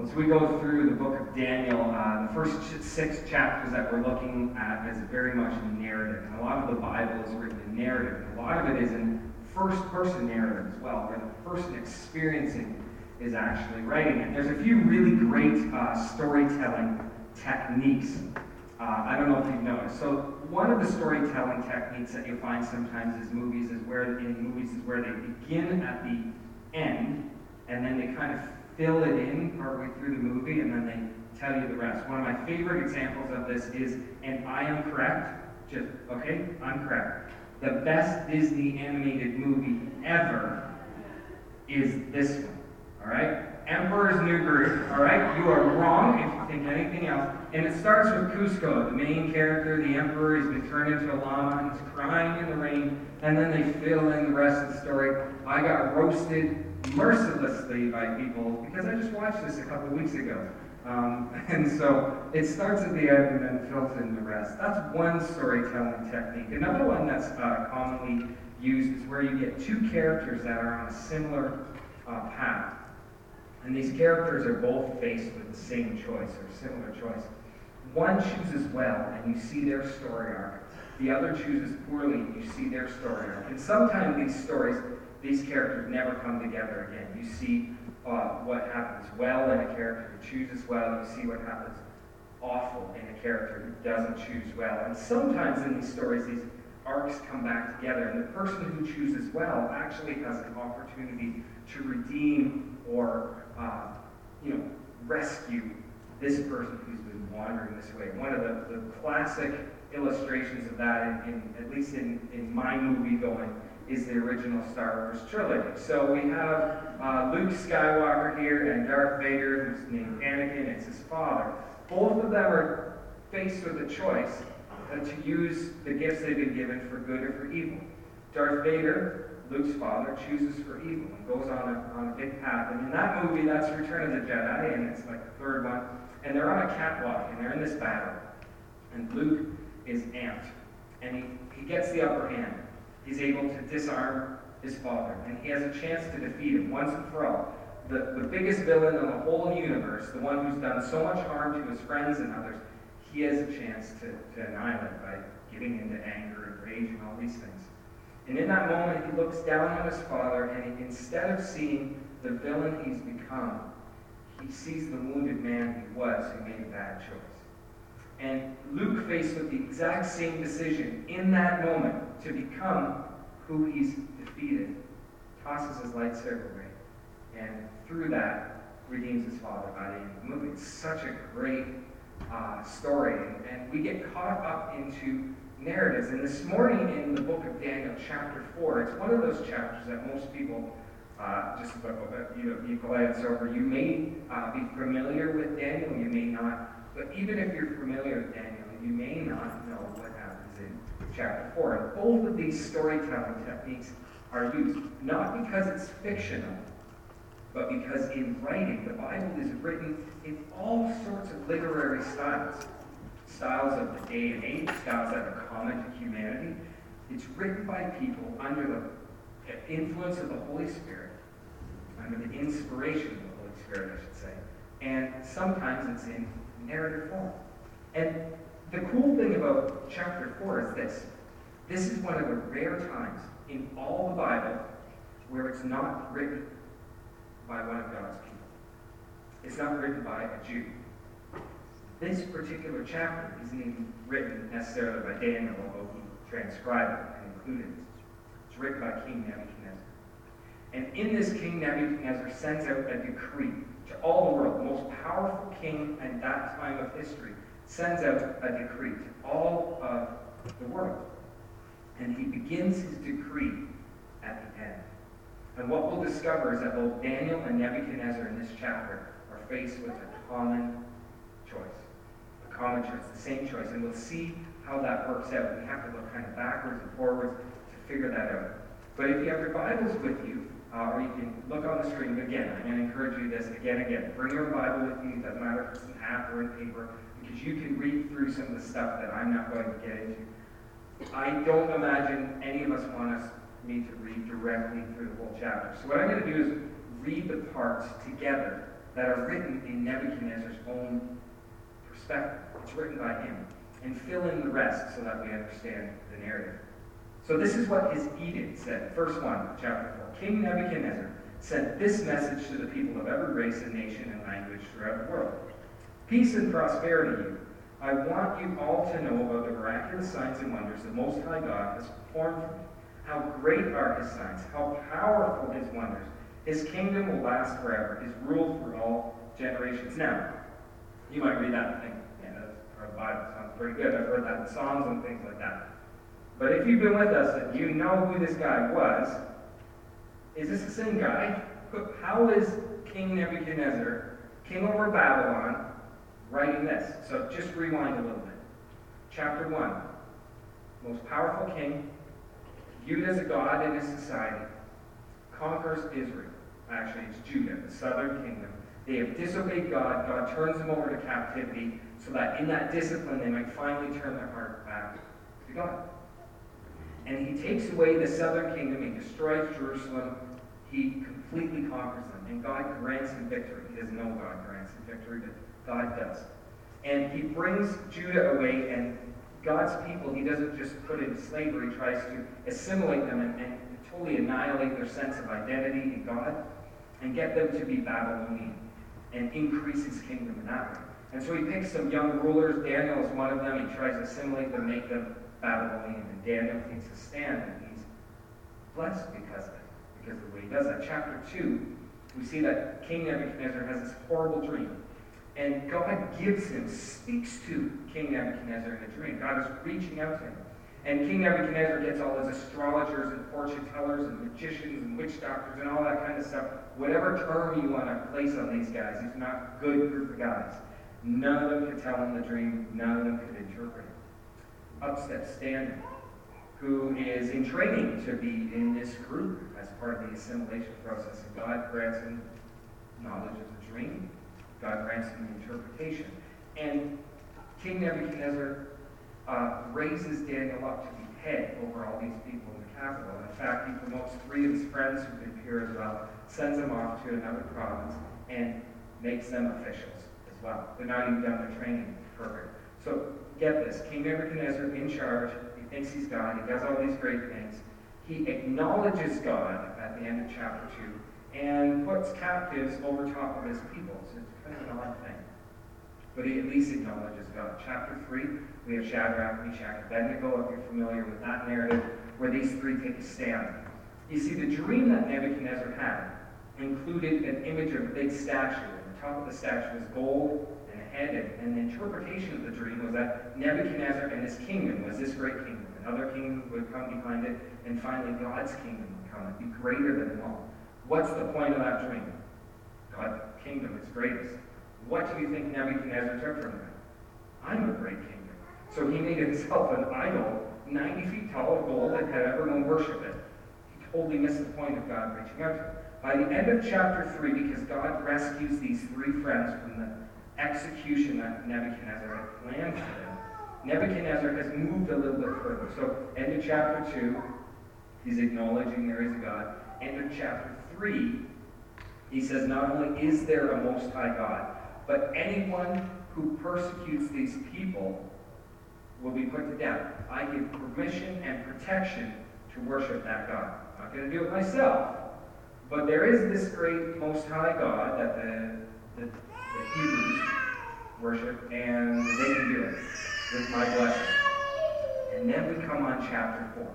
As we go through the book of Daniel, uh, the first six chapters that we're looking at is very much narrative. And a lot of the Bible is written in narrative. A lot of it is in first person narrative as well, where the person experiencing is actually writing it. There's a few really great uh, storytelling techniques. Uh, I don't know if you've noticed. So one of the storytelling techniques that you find sometimes is movies is where in movies is where they begin at the end and then they kind of fill it in partway through the movie and then they tell you the rest. One of my favorite examples of this is, and I am correct, just, okay, I'm correct. The best Disney animated movie ever is this one, all right? Emperor's New Groove, all right? You are wrong if you think anything else. And it starts with Kuzco, the main character, the emperor. He's been turned into a llama and he's crying in the rain. And then they fill in the rest of the story. I got roasted mercilessly by people because I just watched this a couple weeks ago. Um, and so it starts at the end and then fills in the rest. That's one storytelling technique. Another one that's uh, commonly used is where you get two characters that are on a similar uh, path. And these characters are both faced with the same choice or similar choice. One chooses well, and you see their story arc. The other chooses poorly, and you see their story arc. And sometimes these stories these characters never come together again. You see uh, what happens well in a character who chooses well, you see what happens awful in a character who doesn't choose well. And sometimes in these stories, these arcs come back together, and the person who chooses well actually has an opportunity to redeem or, uh, you know, rescue this person who's been wandering this way. One of the, the classic illustrations of that, in, in, at least in, in my movie going, is the original Star Wars trilogy. So we have uh, Luke Skywalker here and Darth Vader, who's named Anakin, it's his father. Both of them are faced with a choice uh, to use the gifts they've been given for good or for evil. Darth Vader, Luke's father, chooses for evil and goes on a, on a big path. And in that movie, that's Return of the Jedi, and it's like the third one. And they're on a catwalk, and they're in this battle. And Luke is amped, and he, he gets the upper hand he's able to disarm his father, and he has a chance to defeat him once and for all. The, the biggest villain in the whole universe, the one who's done so much harm to his friends and others, he has a chance to, to annihilate by giving into anger and rage and all these things. And in that moment, he looks down on his father, and he, instead of seeing the villain he's become, he sees the wounded man he was who made a bad choice. And Luke, faced with the exact same decision in that moment to become who he's defeated, tosses his lightsaber away. And through that, redeems his father by the movie. It's such a great uh, story. And, we get caught up into narratives. And this morning in the book of Daniel, chapter 4, it's one of those chapters that most people uh, just you, know, you glance over. You may uh, be familiar with Daniel, you may not. But even if you're familiar with Daniel, you may not know what chapter 4. And both of these storytelling techniques are used not because it's fictional, but because in writing, the Bible is written in all sorts of literary styles. Styles of the day and age, styles that are common to humanity. It's written by people under the influence of the Holy Spirit, under the inspiration of the Holy Spirit, I should say. And sometimes it's in narrative form. And the cool thing about chapter 4 is this. This is one of the rare times in all the Bible where it's not written by one of God's people. It's not written by a Jew. This particular chapter isn't written necessarily by Daniel, although he transcribed it and included it. It's written by King Nebuchadnezzar. And in this, King Nebuchadnezzar sends out a decree to all the world, the most powerful king at that time of history, sends out a decree to all of the world. And he begins his decree at the end. And what we'll discover is that both Daniel and Nebuchadnezzar in this chapter are faced with a common choice. A common choice, the same choice. And we'll see how that works out. We have to look kind of backwards and forwards to figure that out. But if you have your Bibles with you, uh, or you can look on the screen. Again, I'm going to encourage you this again again. Bring your Bible with you. Doesn't matter if it's an app or in paper, because you can read through some of the stuff that I'm not going to get into. I don't imagine any of us want us me to read directly through the whole chapter. So what I'm going to do is read the parts together that are written in Nebuchadnezzar's own perspective. It's written by him. And fill in the rest so that we understand the narrative. So this is what his edict said. Verse 1, chapter 4. King Nebuchadnezzar sent this message to the people of every race and nation and language throughout the world. Peace and prosperity. I want you all to know about the miraculous signs and wonders the Most High God has performed for me. How great are his signs, how powerful his wonders. His kingdom will last forever, his rule for all generations. Now, you might read that and think, yeah, that's part of the Bible. Sounds pretty good. I've heard that in Psalms and things like that. But if you've been with us and you know who this guy was, is this the same guy? How is King Nebuchadnezzar, king over Babylon, writing this? So just rewind a little bit. Chapter 1. Most powerful king, viewed as a god in his society, conquers Israel. Actually, it's Judah, the southern kingdom. They have disobeyed God. God turns them over to captivity so that in that discipline they might finally turn their heart back to God. And he takes away the southern kingdom, he destroys Jerusalem, he completely conquers them, and God grants him victory. He doesn't know God grants him victory, but God does. And he brings Judah away, and God's people, he doesn't just put in slavery, he tries to assimilate them and, and totally annihilate their sense of identity in God and get them to be Babylonian and increase his kingdom in that way. And so he picks some young rulers. Daniel is one of them. He tries to assimilate them, make them Babylonian. And Daniel takes a stand, and he's blessed because of it, because of the way he does that. Chapter 2, we see that King Nebuchadnezzar has this horrible dream. And God gives him, speaks to King Nebuchadnezzar in a dream. God is reaching out to him. And King Nebuchadnezzar gets all his astrologers and fortune tellers and magicians and witch doctors and all that kind of stuff. Whatever term you want to place on these guys, these not good group of guys. None of them could tell him the dream. None of them could interpret it. Up steps Daniel, who is in training to be in this group as part of the assimilation process. And God grants him knowledge of the dream. God grants him interpretation. And King Nebuchadnezzar uh, raises Daniel up to be head over all these people in the capital. In fact, he promotes three of his friends who've been here as well, sends them off to another province, and makes them officials as well. They're not even done their training program. So get this King Nebuchadnezzar in charge. He thinks he's God. He does all these great things. He acknowledges God at the end of chapter 2 and puts captives over top of his people. So thing. But he at least acknowledges God. Chapter 3, we have Shadrach, Meshach, Abednego, if you're familiar with that narrative, where these three take a stand. You see, the dream that Nebuchadnezzar had included an image of a big statue. And the top of the statue was gold and a head, and, and the interpretation of the dream was that Nebuchadnezzar and his kingdom was this great kingdom. Another kingdom would come behind it, and finally God's kingdom would come and be greater than all. What's the point of that dream? God's kingdom is greatest. What do you think Nebuchadnezzar took from that? I'm a great kingdom. So he made himself an idol 90 feet tall of gold and had everyone worship it. He totally missed the point of God reaching out to him. By the end of chapter 3, because God rescues these three friends from the execution that Nebuchadnezzar had planned for them, Nebuchadnezzar has moved a little bit further. So, end of chapter 2, he's acknowledging there is a God. End of chapter 3, he says, Not only is there a Most High God, but anyone who persecutes these people will be put to death. I give permission and protection to worship that God. I'm not going to do it myself, but there is this great Most High God that the, the, the Hebrews worship, and they can do it with my blessing. And then we come on chapter 4,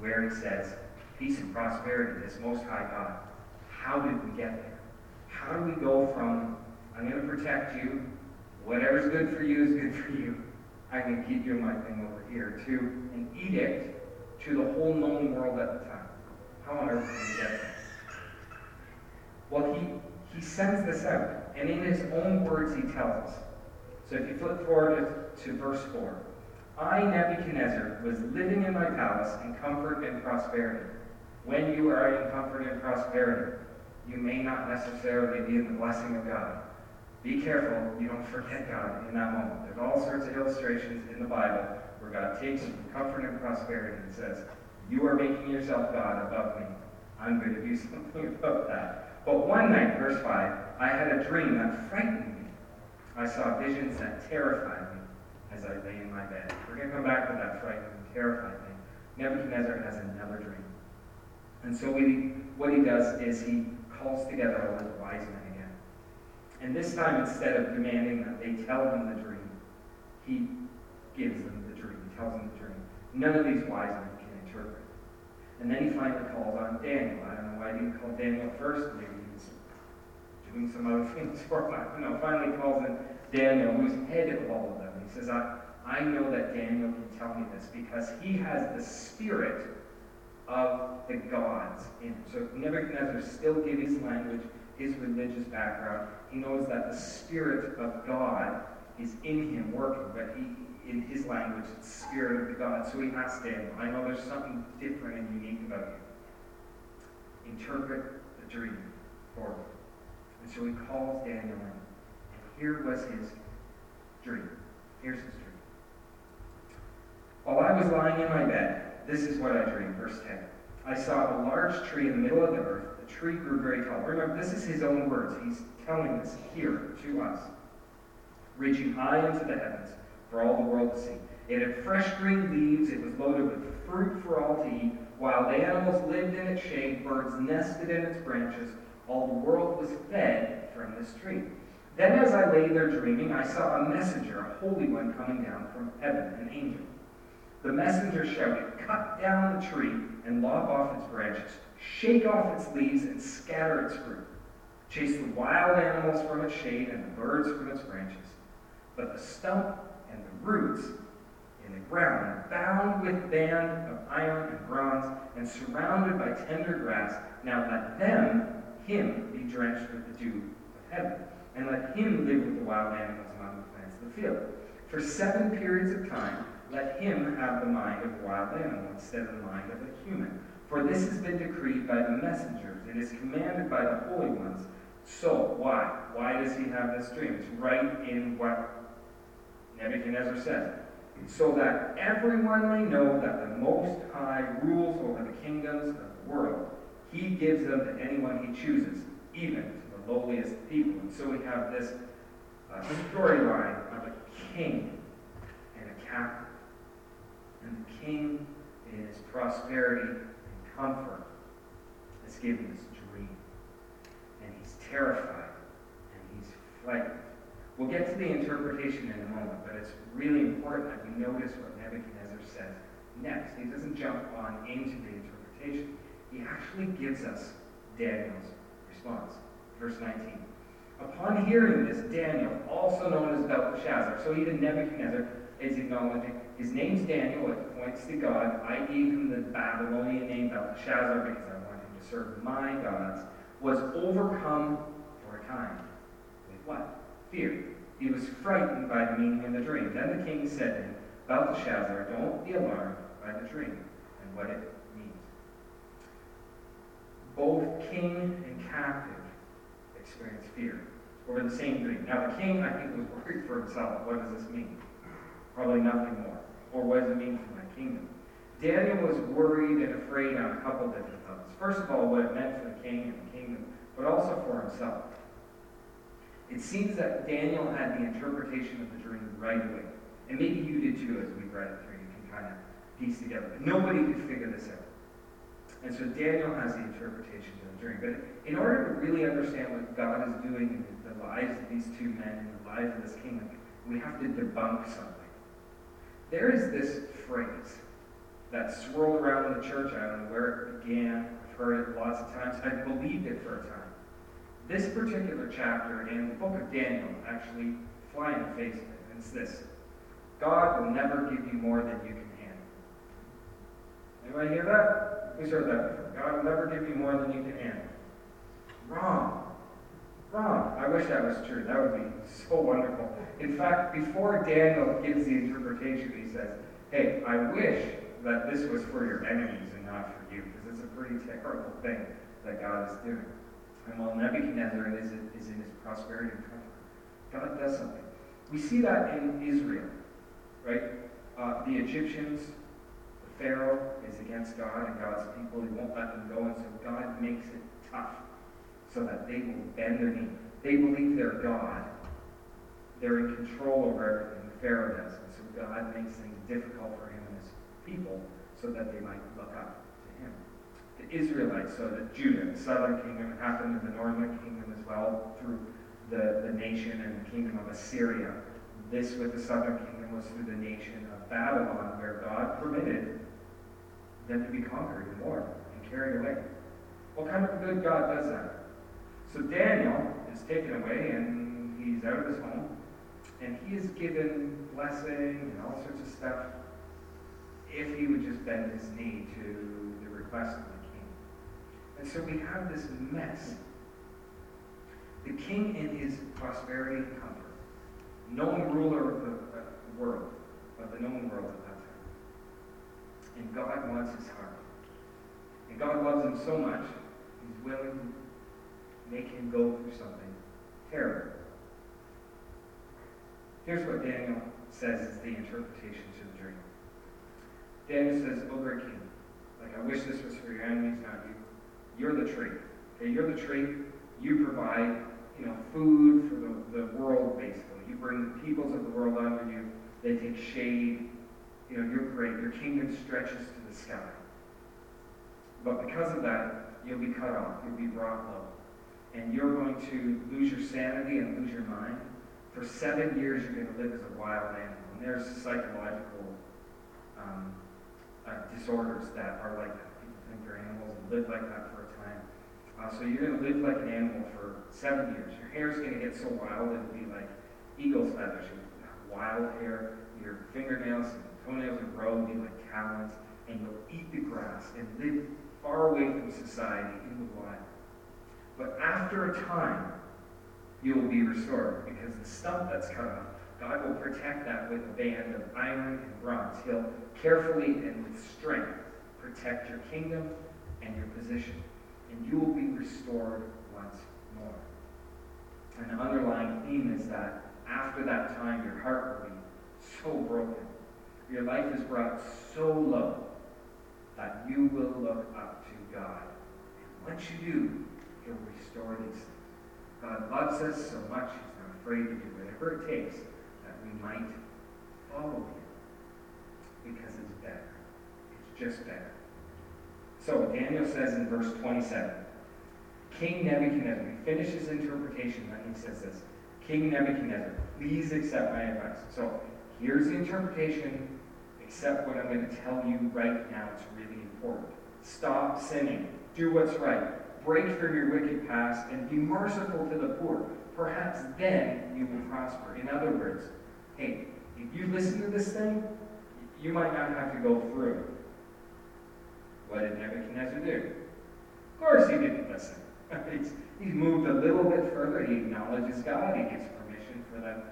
where he says, Peace and prosperity, this Most High God. How did we get there? How do we go from, I'm going to protect you, whatever's good for you is good for you, I can keep doing my thing over here, to an edict to the whole known world at the time. How on earth can we get there? Well, he, he sends this out, and in his own words he tells us. So if you flip forward to, to verse 4, I, Nebuchadnezzar, was living in my palace in comfort and prosperity. When you are in comfort and prosperity, you may not necessarily be in the blessing of God. Be careful you don't forget God in that moment. There's all sorts of illustrations in the Bible where God takes comfort and prosperity and says, You are making yourself God above me. I'm going to do something about that. But one night, verse 5, I had a dream that frightened me. I saw visions that terrified me as I lay in my bed. We're going to come back to that frightened and terrified thing. Nebuchadnezzar has another dream. And so he, what he does is he calls together all the wise men again. And this time, instead of demanding that they tell him the dream, he gives them the dream. He tells them the dream. None of these wise men can interpret. And then he finally calls on Daniel. I don't know why he didn't call Daniel first. Maybe he was doing some other things for. I don't know. Finally calls in Daniel, who's head of all of them. He says, I, I know that Daniel can tell me this because he has the spirit of the gods him. So Nebuchadnezzar still gives his language, his religious background. He knows that the spirit of God is in him working, but he, in his language, it's spirit of the God. So he asks Daniel, I know there's something different and unique about you. Interpret the dream for me. And so he calls Daniel in. And here was his dream. Here's his dream. While I was lying in my bed, this is what I dreamed. Verse 10. I saw a large tree in the middle of the earth. The tree grew very tall. Remember, this is his own words. He's telling this here to us. Reaching high into the heavens for all the world to see. It had fresh green leaves. It was loaded with fruit for all to eat. Wild animals lived in its shade. Birds nested in its branches. All the world was fed from this tree. Then, as I lay there dreaming, I saw a messenger, a holy one, coming down from heaven, an angel. The messenger shouted, Cut down the tree and lop off its branches, shake off its leaves, and scatter its fruit. Chase the wild animals from its shade and the birds from its branches. But the stump and the roots in the ground, bound with band of iron and bronze, and surrounded by tender grass, now let them, him, be drenched with the dew of heaven, and let him live with the wild animals among the plants of the field. For seven periods of time, let him have the mind of a wild animal instead of the mind of a human. For this has been decreed by the messengers It is commanded by the holy ones. So, why? Why does he have this dream? It's right in what Nebuchadnezzar said. So that everyone may know that the Most High rules over the kingdoms of the world. He gives them to anyone he chooses, even to the lowliest people. And so we have this uh, storyline of a king and a captain and the king, in his prosperity and comfort, is given this dream. And he's terrified and he's frightened. We'll get to the interpretation in a moment, but it's really important that we notice what Nebuchadnezzar says next. He doesn't jump on into the interpretation. He actually gives us Daniel's response. Verse 19. Upon hearing this, Daniel, also known as Belteshazzar, so even Nebuchadnezzar is acknowledging his name's Daniel, it points to God. I gave him the Babylonian name Belshazzar because I wanted him to serve my gods, was overcome for a time. With what? Fear. He was frightened by the meaning of the dream. Then the king said to him, don't be alarmed by the dream and what it means. Both king and captive experience fear over the same dream. Now, the king, I think, was worried for himself. What does this mean? Probably nothing more. Or what does it mean for my kingdom? Daniel was worried and afraid on a couple different levels. First of all, what it meant for the king and the kingdom, but also for himself. It seems that Daniel had the interpretation of the dream right away. And maybe you did too as we read it through. You can kind of piece together. But nobody could figure this out. And so Daniel has the interpretation of the dream. But in order to really understand what God is doing in the lives of these two men, in the lives of this kingdom, we have to debunk something. There is this phrase that swirled around in the church. I don't know where it began. I've heard it lots of times. I believed it for a time. This particular chapter in the book of Daniel actually fly in the face of it. It's this God will never give you more than you can handle. Anybody hear that? Who's heard that before? God will never give you more than you can handle. Wrong. Wrong. I wish that was true. That would be so wonderful. In fact, before Daniel gives the interpretation, he says, Hey, I wish that this was for your enemies and not for you, because it's a pretty terrible thing that God is doing. And while Nebuchadnezzar is, is in his prosperity and comfort, God does something. We see that in Israel, right? Uh, the Egyptians, the Pharaoh is against God and God's people. He won't let them go, and so God makes it tough so that they will bend their knee. they believe they're God. They're in control over everything. Pharaoh does. And so God makes things difficult for him and his people so that they might look up to him. The Israelites, so that Judah, the southern kingdom, happened in the northern kingdom as well through the, the nation and the kingdom of Assyria. This with the southern kingdom was through the nation of Babylon, where God permitted them to be conquered in war and carried away. What kind of good God does that? So Daniel is taken away and he's out of his home. And he is given blessing and all sorts of stuff if he would just bend his knee to the request of the king. And so we have this mess. The king in his prosperity and comfort, known ruler of the uh, world, of the known world at that time. And God wants his heart. And God loves him so much, he's willing to make him go through something terrible. Here's what Daniel says is the interpretation to the dream. Daniel says, O great king, like I wish this was for your enemies, not you. You're the tree. Okay, you're the tree. You provide, you know, food for the, the world, basically. You bring the peoples of the world under you. They take shade. You know, you're great. Your kingdom stretches to the sky. But because of that, you'll be cut off. You'll be brought low. And you're going to lose your sanity and lose your mind. For seven years, you're going to live as a wild animal. And there's psychological um, uh, disorders that are like that. People think they're animals and live like that for a time. Uh, so you're going to live like an animal for seven years. Your hair's going to get so wild it'll be like eagle's feathers. You have wild hair. Your fingernails and toenails will grow and be like talons. And you'll eat the grass and live far away from society in the wild. But after a time, you will be restored because the stump that's cut off, God will protect that with a band of iron and bronze. He'll carefully and with strength protect your kingdom and your position, and you will be restored once more. And the underlying theme is that after that time, your heart will be so broken. Your life is brought so low that you will look up to God. And once you do, Things. God loves us so much, He's not afraid to do whatever it takes that we might follow Him. Because it's better. It's just better. So Daniel says in verse 27, King Nebuchadnezzar, he finishes interpretation, and he says this King Nebuchadnezzar, please accept my advice. So here's the interpretation. Accept what I'm going to tell you right now. It's really important. Stop sinning. Do what's right break from your wicked past, and be merciful to the poor. Perhaps then you will prosper. In other words, hey, if you listen to this thing, you might not have to go through. What did Nebuchadnezzar do? Of course he didn't listen. he's, he's moved a little bit further. He acknowledges God. He gets permission for them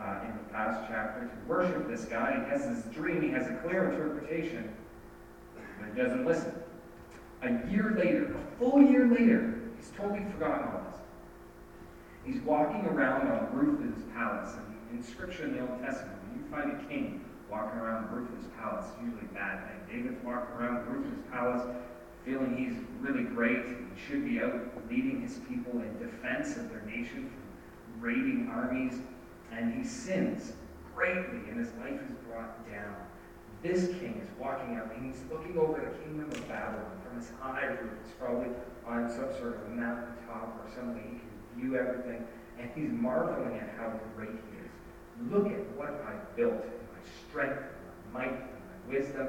uh, in the past chapter to worship this God. He has this dream. He has a clear interpretation, but he doesn't listen. A year later, a full year later, he's totally forgotten all this. He's walking around on the roof of his palace. And in Scripture in the Old Testament, when you find a king walking around the roof of his palace, it's usually a bad thing. David's walking around the roof of his palace feeling he's really great and should be out leading his people in defense of their nation from raiding armies. And he sins greatly, and his life is brought down. This king is walking out and he's looking over the kingdom of Babylon from high. It's probably on some sort of a mountain top or something. He can view everything. And he's marveling at how great he is. Look at what I've built my strength my might my wisdom.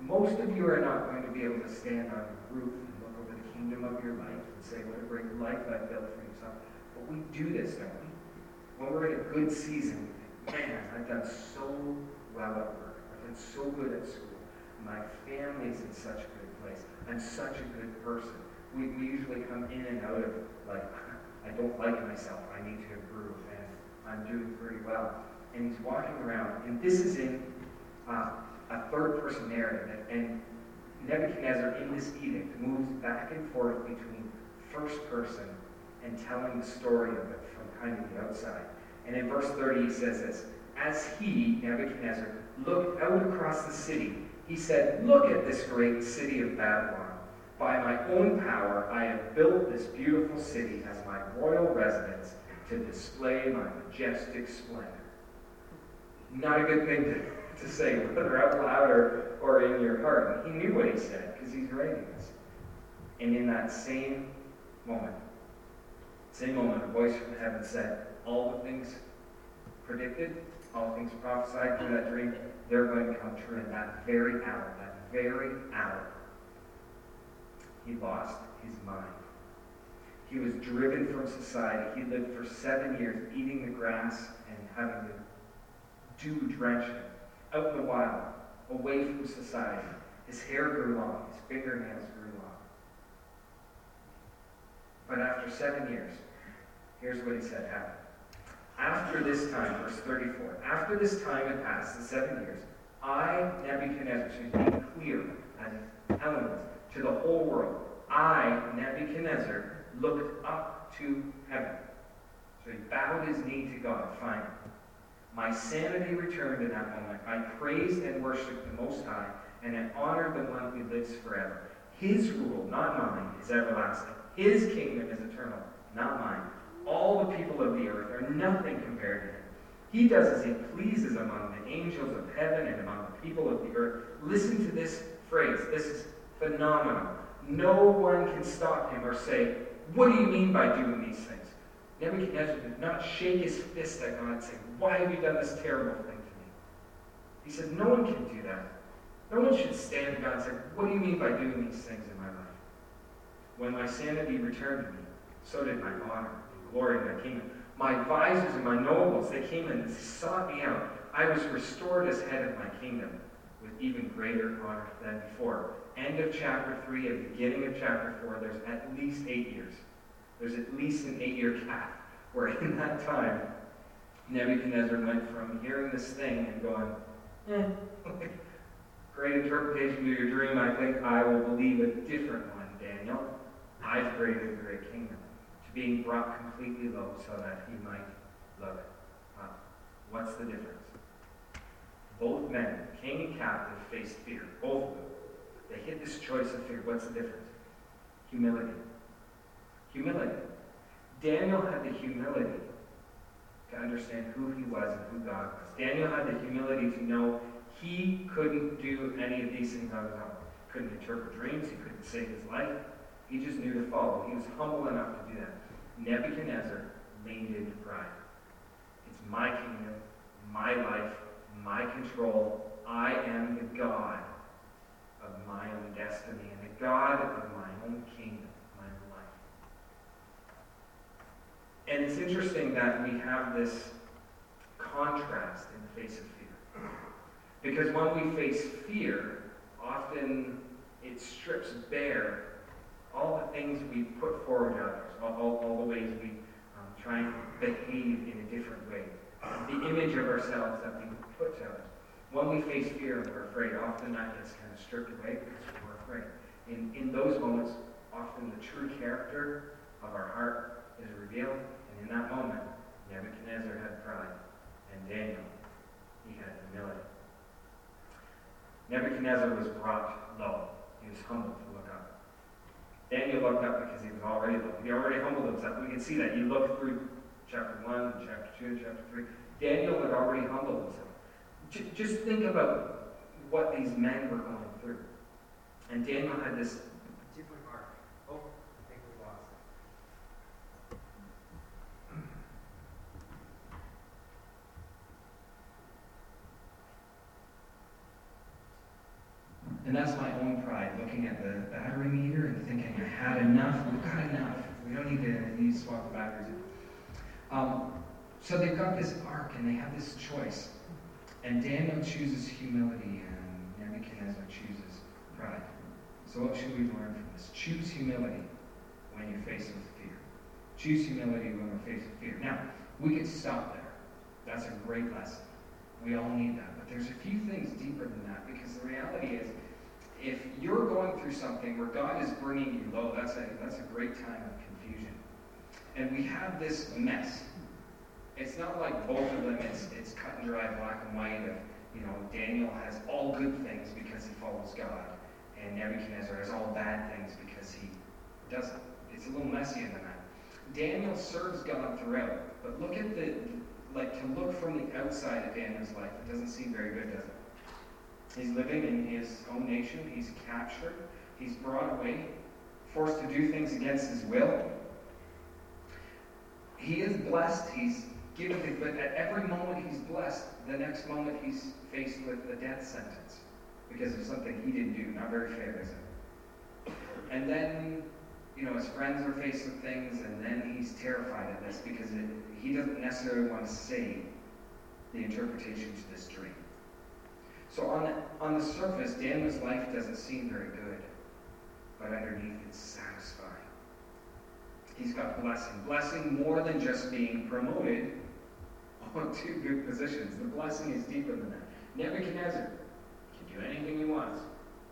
Most of you are not going to be able to stand on the roof and look over the kingdom of your life and say, what a great life I've built for yourself. But we do this, don't we? When we're in a good season, man, I've done so well at work. I've done so good at school. My family's in such good. I'm such a good person. We, we usually come in and out of, like, I don't like myself. I need to improve. And I'm doing pretty well. And he's walking around. And this is in uh, a third person narrative. And Nebuchadnezzar, in this edict, moves back and forth between first person and telling the story of it from kind of the outside. And in verse 30, he says this As he, Nebuchadnezzar, looked out across the city, he said, Look at this great city of Babylon By my own power, I have built this beautiful city as my royal residence to display my majestic splendor. Not a good thing to, to say, whether out loud or, or in your heart. And he knew what he said because he's writing this. And in that same moment, same moment, a voice from heaven said, All the things predicted, all things prophesied through that dream, they're going to come true in that very hour, that very hour. He lost his mind. He was driven from society. He lived for seven years eating the grass and having the dew drench him, out in the wild, away from society. His hair grew long, his fingernails grew long. But after seven years, here's what he said happened. After this time, verse 34, after this time had passed, the seven years, I, Nebuchadnezzar, should be clear as elements to the whole world. I, Nebuchadnezzar, looked up to heaven. So he bowed his knee to God finally. My sanity returned in that moment. I praised and worshiped the Most High, and I honored the one who lives forever. His rule, not mine, is everlasting. His kingdom is eternal, not mine. All the people of the earth are nothing compared to him. He does as he pleases among the angels of heaven and among the people of the earth. Listen to this phrase. This is phenomenal. No one can stop him or say, What do you mean by doing these things? Nebuchadnezzar did not shake his fist at God and say, Why have you done this terrible thing to me? He said, No one can do that. No one should stand to God and say, What do you mean by doing these things in my life? When my sanity returned to me, so did my honor glory in my kingdom. My advisors and my nobles, they came and sought me out. I was restored as head of my kingdom with even greater honor than before. End of chapter 3 and beginning of chapter 4, there's at least eight years. There's at least an eight year gap where in that time, Nebuchadnezzar went from hearing this thing and going, eh, great interpretation of your dream. I think I will believe a different one, Daniel. I've created a great kingdom being brought completely low so that he might love it. What's the difference? Both men, king and captive, faced fear. Both of them. They hit this choice of fear. What's the difference? Humility. Humility. Daniel had the humility to understand who he was and who God was. Daniel had the humility to know he couldn't do any of these things on his own. Couldn't interpret dreams. He couldn't save his life. He just knew to follow. He was humble enough to do that. Nebuchadnezzar leaned into pride. It's my kingdom, my life, my control. I am the God of my own destiny and the God of my own kingdom, my own life. And it's interesting that we have this contrast in the face of fear. Because when we face fear, often it strips bare all the things we put forward to others, all, all, all the ways we um, try and behave in a different way, the image of ourselves that we put to others. When we face fear and we're afraid, often that gets kind of stripped away because we're afraid. In, in those moments, often the true character of our heart is revealed, and in that moment, Nebuchadnezzar had pride, and Daniel, he had humility. Nebuchadnezzar was brought low. He was humbled to look up. Daniel looked up because he was already low. He already humbled himself. We can see that. You look through chapter 1, chapter 2, chapter 3. Daniel had already humbled himself. Just think about what these men were going through. And Daniel had this different arc. Oh, I think we lost it. And that's my own pride, looking at the battery meter and thinking, I had enough, we've got enough. We don't need to, need to swap the batteries. Um, so they've got this arc and they have this choice. And Daniel chooses humility, and Nebuchadnezzar chooses pride. So, what should we learn from this? Choose humility when you're faced with fear. Choose humility when we're faced with fear. Now, we could stop there. That's a great lesson. We all need that. But there's a few things deeper than that because the reality is, if you're going through something where God is bringing you low, that's a, that's a great time of confusion. And we have this mess it's not like both of them, it's, it's cut and dry, black and white of, you know, Daniel has all good things because he follows God. and Nebuchadnezzar has all bad things because he doesn't. It's a little messier than that. Daniel serves God throughout, but look at the, like, to look from the outside of Daniel's life, it doesn't seem very good, does it? He's living in his own nation, he's captured, he's brought away, forced to do things against his will. He is blessed, he's given but at every moment he's blessed, the next moment he's faced with a death sentence because of something he didn't do. Not very fair, is it? And then, you know, his friends are faced with things, and then he's terrified of this because it, he doesn't necessarily want to say the interpretation to this dream. So on the, on the surface, Daniel's life doesn't seem very good, but underneath it's satisfying. He's got blessing. Blessing more than just being promoted onto good positions. The blessing is deeper than that. Nebuchadnezzar can do anything he wants.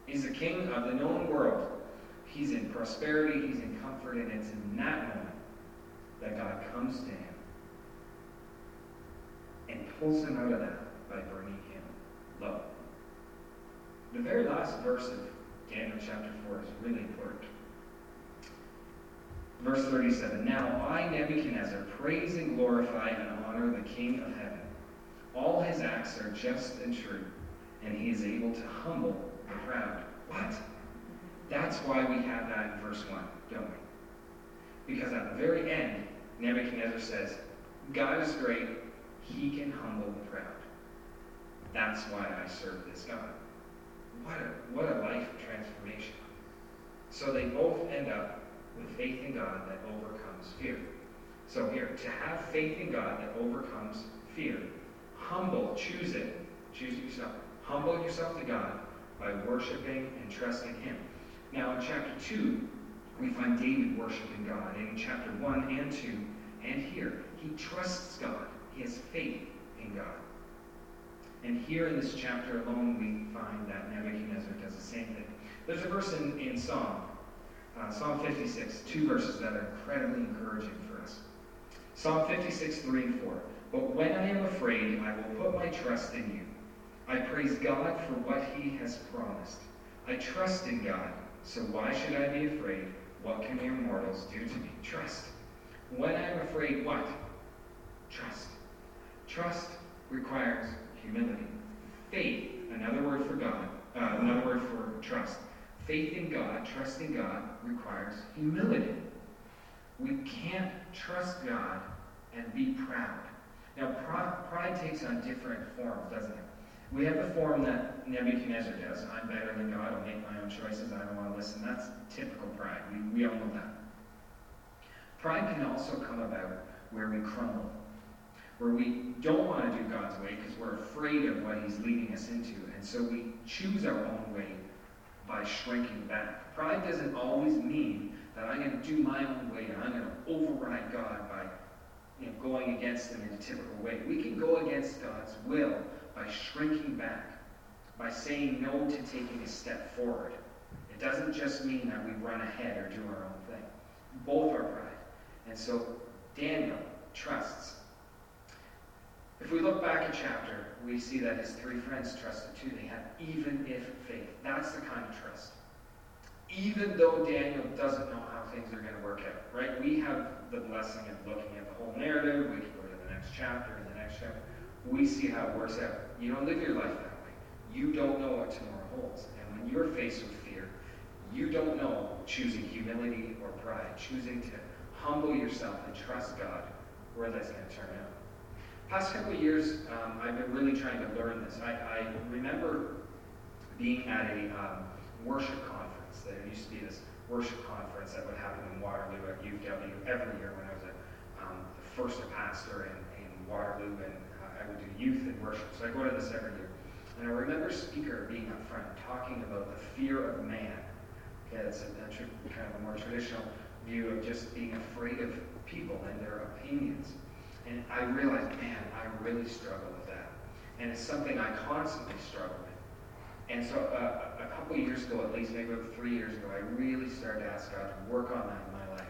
He's the king of the known world. He's in prosperity, he's in comfort, and it's in that moment that God comes to him and pulls him out of that by bringing him low. The very last verse of Daniel chapter 4 is really important. Verse 37 Now I, Nebuchadnezzar, praise and glorify and honor the King of heaven. All his acts are just and true, and he is able to humble the proud. What? That's why we have that in verse 1, don't we? Because at the very end, Nebuchadnezzar says, God is great, he can humble the proud. That's why I serve this God. What a, what a life transformation. So they both end up with faith in God that overcomes fear. So here, to have faith in God that overcomes fear, humble, choose it, choose yourself. Humble yourself to God by worshiping and trusting Him. Now, in chapter 2, we find David worshiping God. In chapter 1 and 2, and here, he trusts God. He has faith in God. And here in this chapter alone, we find that Nebuchadnezzar does the same thing. There's a verse in, in Psalm uh, Psalm 56, two verses that are incredibly encouraging for us. Psalm 56, 3 and 4. But when I am afraid, I will put my trust in you. I praise God for what he has promised. I trust in God, so why should I be afraid? What can mere mortals do to me? Trust. When I am afraid, what? Trust. Trust requires humility. Faith, another word for God, uh, another word for trust, faith in God, trusting God, requires humility. We can't trust God and be proud. Now, pride takes on different forms, doesn't it? We have the form that Nebuchadnezzar does. I'm better than God. I'll make my own choices. I don't want to listen. That's typical pride. We, we all know that. Pride can also come about where we crumble, where we don't want to do God's way because we're afraid of what He's leading us into. And so we choose our own way by shrinking back. Pride doesn't always mean that I'm going to do my own way and I'm going to override God by you know, going against Him in a typical way. We can go against God's will by shrinking back, by saying no to taking a step forward. It doesn't just mean that we run ahead or do our own thing. Both are pride. And so Daniel trusts. If we look back a chapter, we see that his three friends trusted too. They had even if faith. That's the kind of trust. Even though Daniel doesn't know how things are going to work out, right? We have the blessing of looking at the whole narrative. We can go to the next chapter and the next chapter. We see how it works out. You don't live your life that way. You don't know what tomorrow holds. And when you're faced with fear, you don't know choosing humility or pride, choosing to humble yourself and trust God, where that's going to turn out past couple of years, um, I've been really trying to learn this. I, I remember being at a um, worship conference. There used to be this worship conference that would happen in Waterloo at UW every year when I was a, um, the first pastor in, in Waterloo, and uh, I would do youth and worship. So I go to this every year. And I remember speaker being up front talking about the fear of man. Okay, that's a, a kind of a more traditional view of just being afraid of people and their opinions. And I realized, man, I really struggle with that. And it's something I constantly struggle with. And so uh, a couple years ago, at least maybe about three years ago, I really started to ask God to work on that in my life.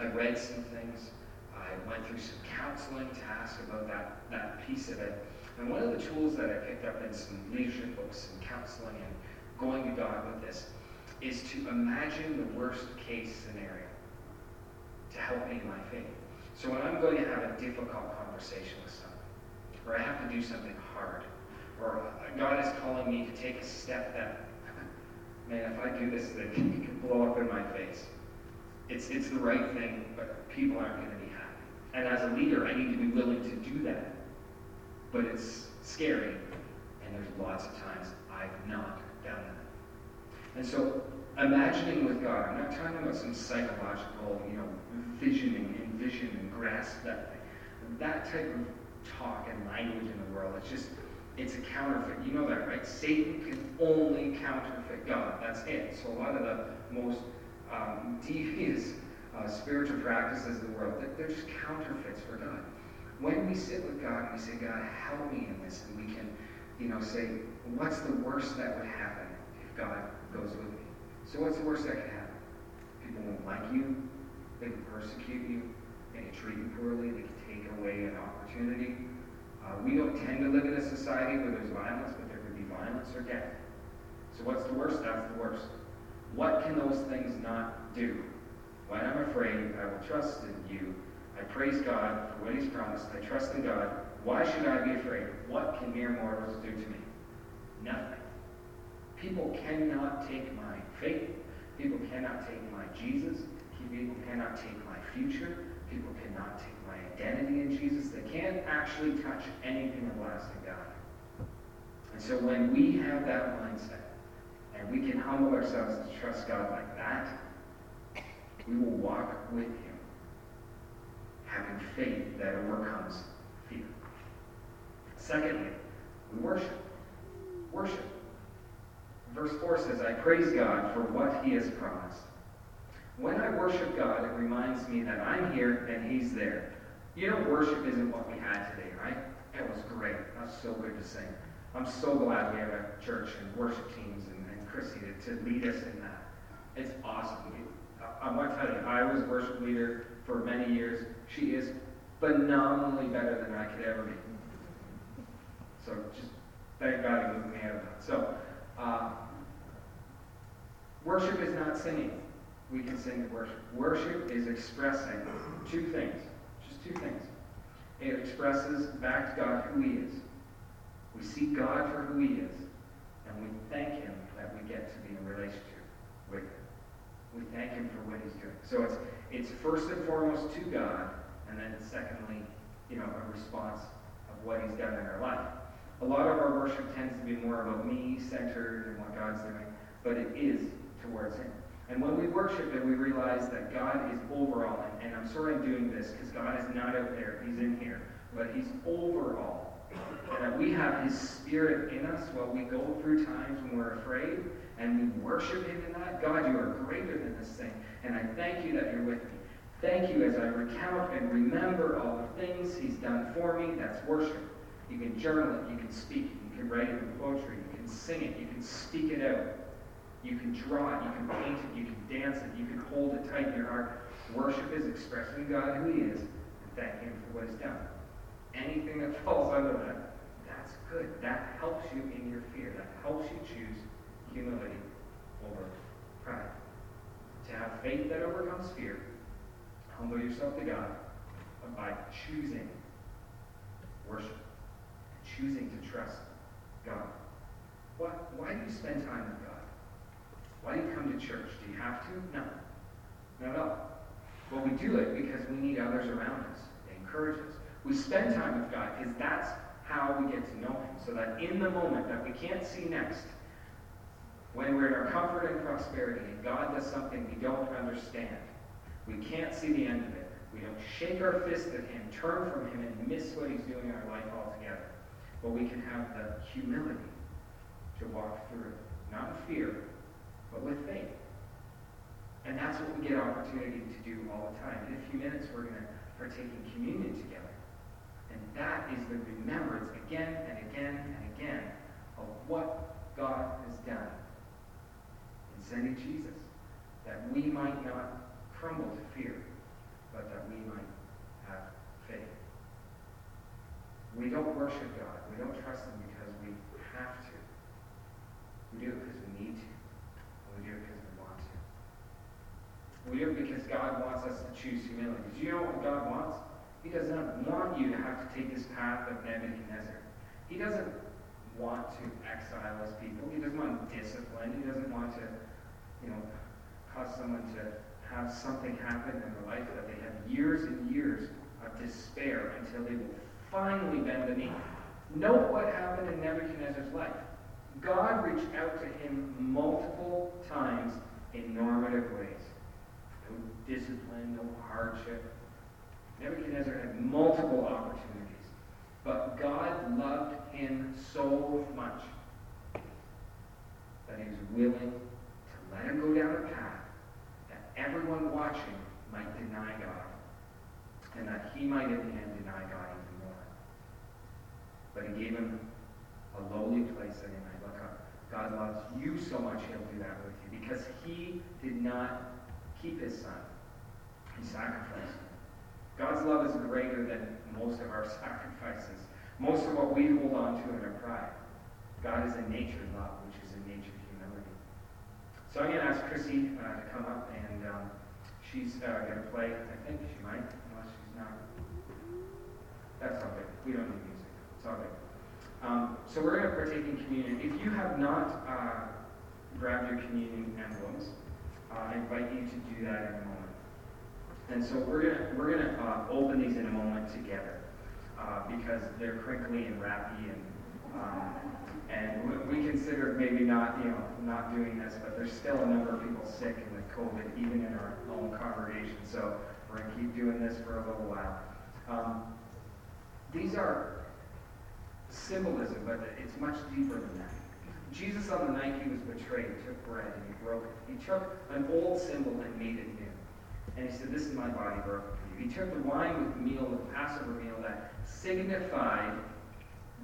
I read some things. I went through some counseling to ask about that, that piece of it. And one of the tools that I picked up in some leadership books and counseling and going to God with this is to imagine the worst case scenario to help me in my faith. So when I'm going to have a difficult conversation with someone, or I have to do something hard, or God is calling me to take a step that, man, if I do this it could blow up in my face. It's, it's the right thing, but people aren't going to be happy. And as a leader, I need to be willing to do that. But it's scary, and there's lots of times I've not done that. And so, imagining with God, I'm not talking about some psychological, you know, visioning, envision, and grasp that. That type of talk and language in the world, it's just, it's a counterfeit. You know that, right? Satan can only counterfeit God. That's it. So a lot of the most um, devious uh, spiritual practices in the world, they're just counterfeits for God. When we sit with God and we say, God, help me in this, and we can, you know, say, what's the worst that would happen if God goes with me? So what's the worst that can happen? People won't like you. They can persecute you. They can treat you poorly. They can take away an opportunity. Uh, we don't tend to live in a society where there's violence, but there could be violence or death. So what's the worst? That's the worst. What can those things not do? When I'm afraid, I will trust in you. I praise God for what He's promised. I trust in God. Why should I be afraid? What can mere mortals do to me? Nothing. People cannot take my faith. People cannot take my Jesus. People cannot take my future. People cannot take my identity in Jesus. They can't actually touch anything of lasting God. And so when we have that mindset, and we can humble ourselves to trust God like that, we will walk with Him, having faith that overcomes fear. Secondly, we worship. Worship. Verse 4 says, I praise God for what He has promised. When I worship God, it reminds me that I'm here and He's there. You know, worship isn't what we had today, right? It was great. That's so good to sing. I'm so glad we have a church and worship teams and, and Chrissy to, to lead us in that. It's awesome. I, I want to tell you, I was worship leader for many years. She is phenomenally better than I could ever be. So just thank God he moved me out of that. So, uh, worship is not singing we can sing worship. Worship is expressing two things, just two things. It expresses back to God who He is. We see God for who He is, and we thank Him that we get to be in relationship with Him. We thank Him for what He's doing. So it's it's first and foremost to God, and then secondly, you know, a response of what He's done in our life. A lot of our worship tends to be more about me centered and what God's doing, but it is towards Him. And when we worship Him, we realize that God is overall. And, and I'm sorry I'm doing this because God is not out there. He's in here. But He's overall. And that we have His Spirit in us while we go through times when we're afraid and we worship Him in that. God, you are greater than this thing. And I thank you that you're with me. Thank you as I recount and remember all the things He's done for me. That's worship. You can journal it. You can speak it. You can write it in poetry. You can sing it. You can speak it out. You can draw it, you can paint it, you can dance it, you can hold it tight in your heart. Worship is expressing God who He is and thanking Him for what He's done. Anything that falls under that, that's good. That helps you in your fear. That helps you choose humility over pride. To have faith that overcomes fear, humble yourself to God by choosing worship, choosing to trust God. Why do you spend time with God? Why do you come to church? Do you have to? No. Not at all. Well, we do it because we need others around us. They encourage us. We spend time with God because that's how we get to know Him. So that in the moment that we can't see next, when we're in our comfort and prosperity, and God does something we don't understand, we can't see the end of it. We don't shake our fist at Him, turn from Him, and miss what He's doing in our life altogether. But we can have the humility to walk through it. Not in fear, but with faith. And that's what we get opportunity to do all the time. In a few minutes, we're going to partake in communion together. And that is the remembrance again and again and again of what God has done in sending Jesus. That we might not crumble to fear, but that we might have faith. We don't worship God. We don't trust Him because we have to. We do it because we need to. We do it because we want to. We do it because God wants us to choose humility. Do you know what God wants? He doesn't want you to have to take this path of Nebuchadnezzar. He doesn't want to exile his people. He doesn't want discipline. He doesn't want to, you know, cause someone to have something happen in their life that they have years and years of despair until they will finally bend the knee. Note what happened in Nebuchadnezzar's life. God reached out to him multiple times in normative ways. No discipline, no hardship. Nebuchadnezzar had multiple opportunities. But God loved him so much that he was willing to let him go down a path that everyone watching might deny God. And that he might in the end deny God. But he gave him a lowly place he might look up. God loves you so much he'll do that with you because he did not keep his son. He sacrificed him. God's love is greater than most of our sacrifices, most of what we hold on to in our pride. God is a nature love, which is a nature humility. So I'm going to ask Chrissy uh, to come up, and um, she's uh, going to play. I think she might, unless she's not. That's okay. We don't need good. Um, so we're going to partake in communion. If you have not uh, grabbed your communion emblems, uh, I invite you to do that in a moment. And so we're gonna we're gonna uh, open these in a moment together uh, because they're crinkly and wrappy and um, and we, considered maybe not you know not doing this, but there's still a number of people sick and with COVID even in our own congregation. So we're gonna keep doing this for a little while. Um, these are symbolism, but it's much deeper than that. Jesus on the night he was betrayed took bread and he broke it. He took an old symbol and made it new. And he said, This is my body broken for you. He took the wine with the meal, the Passover meal, that signified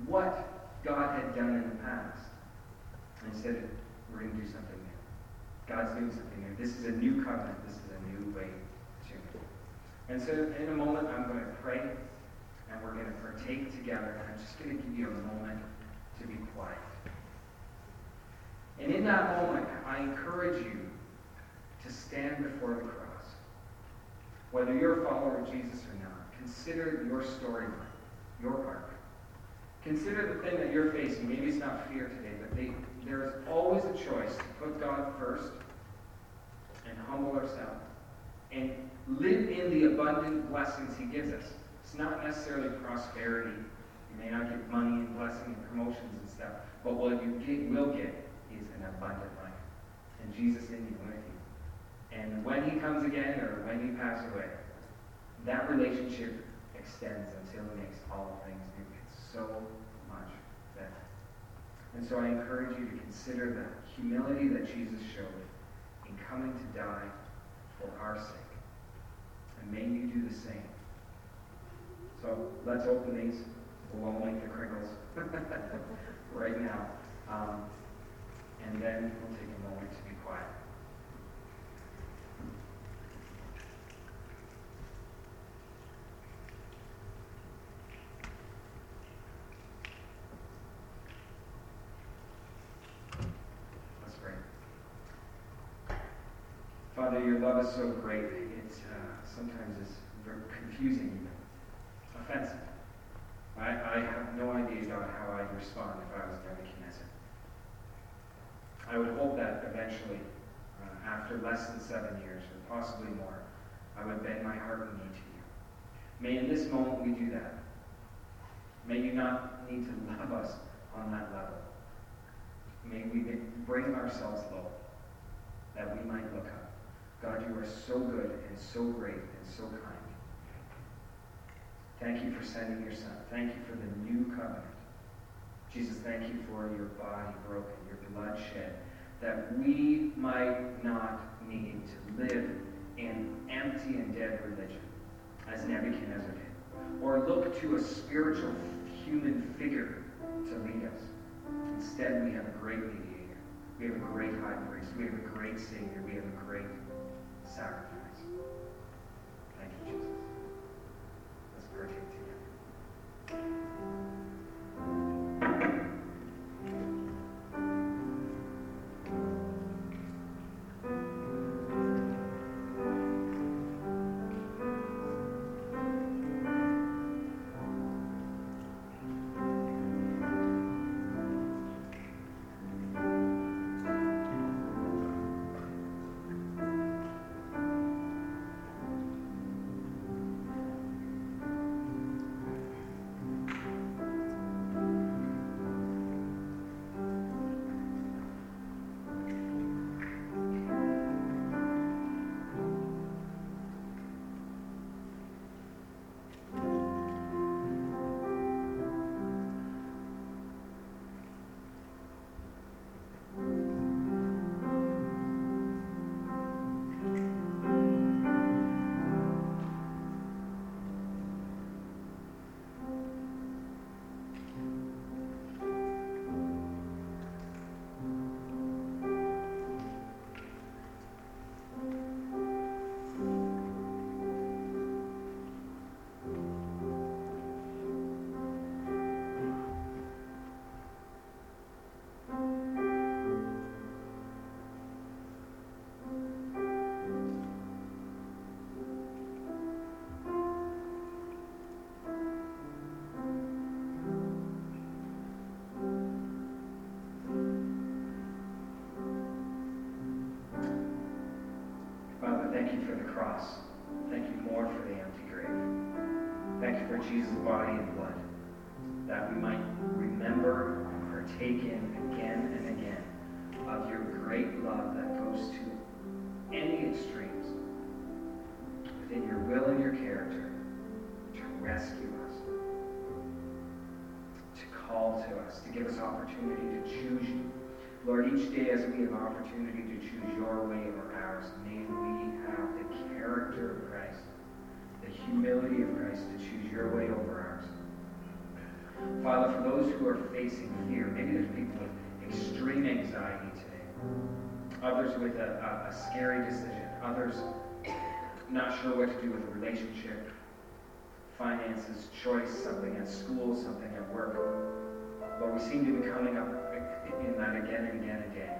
what God had done in the past. And he said, We're going to do something new. God's doing something new. This is a new covenant. This is a new way to. And so in a moment, I'm going to pray, and we're going to partake together. And I'm just going to give you a moment to be quiet. And in that moment, I encourage you to stand before the cross. Whether you're a follower of Jesus or not, consider your storyline, your part. Consider the thing that you're facing. Maybe it's not fear today, but they, there is always a choice to put God first and humble ourselves and live in the abundant blessings He gives us. It's not necessarily prosperity. You may not get money and blessing and promotions and stuff, but what you get, will get is an abundant life. And Jesus in you with you. And when he comes again or when you pass away, that relationship extends until he makes all things new. It's so much better. And so I encourage you to consider the humility that Jesus showed in coming to die for our sake. And may you do the same. So let's open these. All make the crinkles right now. Um, and then we'll take a moment to be quiet. Let's pray. Father, your love is so great. It's uh, sometimes very confusing, offensive. I, I have no idea, God, how I'd respond if I was Nebuchadnezzar. I would hope that eventually, uh, after less than seven years, or possibly more, I would bend my heart and knee to you. May in this moment we do that. May you not need to love us on that level. May we bring ourselves low, that we might look up. God, you are so good and so great and so kind. Thank you for sending your Son. Thank you for the new covenant. Jesus, thank you for your body broken, your blood shed, that we might not need to live in empty and dead religion, as Nebuchadnezzar did, or look to a spiritual human figure to lead us. Instead, we have a great mediator. We have a great high priest. We have a great Savior. We have a great sacrifice. Cross. Thank you more for the empty grave. Thank you for Jesus' body and blood, that we might remember and partake in again and again of your great love that goes to any extremes within your will and your character to rescue us, to call to us, to give us opportunity to choose you. Lord, each day as we have opportunity to choose your way humility of Christ to choose your way over ours. Father, for those who are facing fear, maybe there's people with extreme anxiety today, others with a, a, a scary decision, others not sure what to do with a relationship, finances, choice, something at school, something at work. Lord, we seem to be coming up in that again and again and again,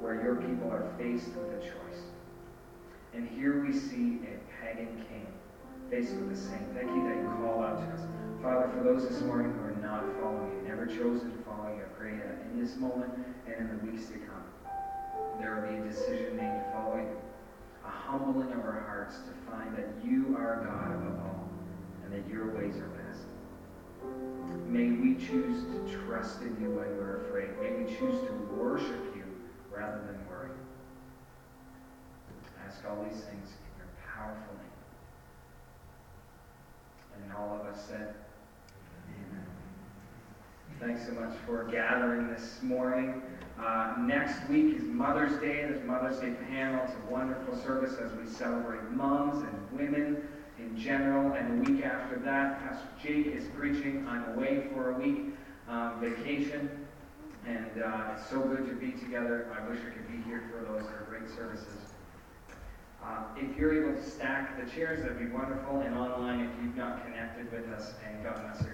where your people are faced with a choice. And here we see a pagan king the same. Thank you that you call out to us. Father, for those this morning who are not following you, never chosen to follow you, I pray that in this moment and in the weeks to come, there will be a decision made to follow you, a humbling of our hearts to find that you are God above all and that your ways are best. May we choose to trust in you when we're afraid. May we choose to worship you rather than worry. I ask all these things in your powerful. And all of us said, Amen. Thanks so much for gathering this morning. Uh, next week is Mother's Day. There's Mother's Day panel. It's a wonderful service as we celebrate moms and women in general. And the week after that, Pastor Jake is preaching. I'm away for a week um, vacation. And uh, it's so good to be together. I wish I could be here for those. Great services. Uh, if you're able to stack the chairs, that'd be wonderful. And online, if you've not connected with us and gotten us your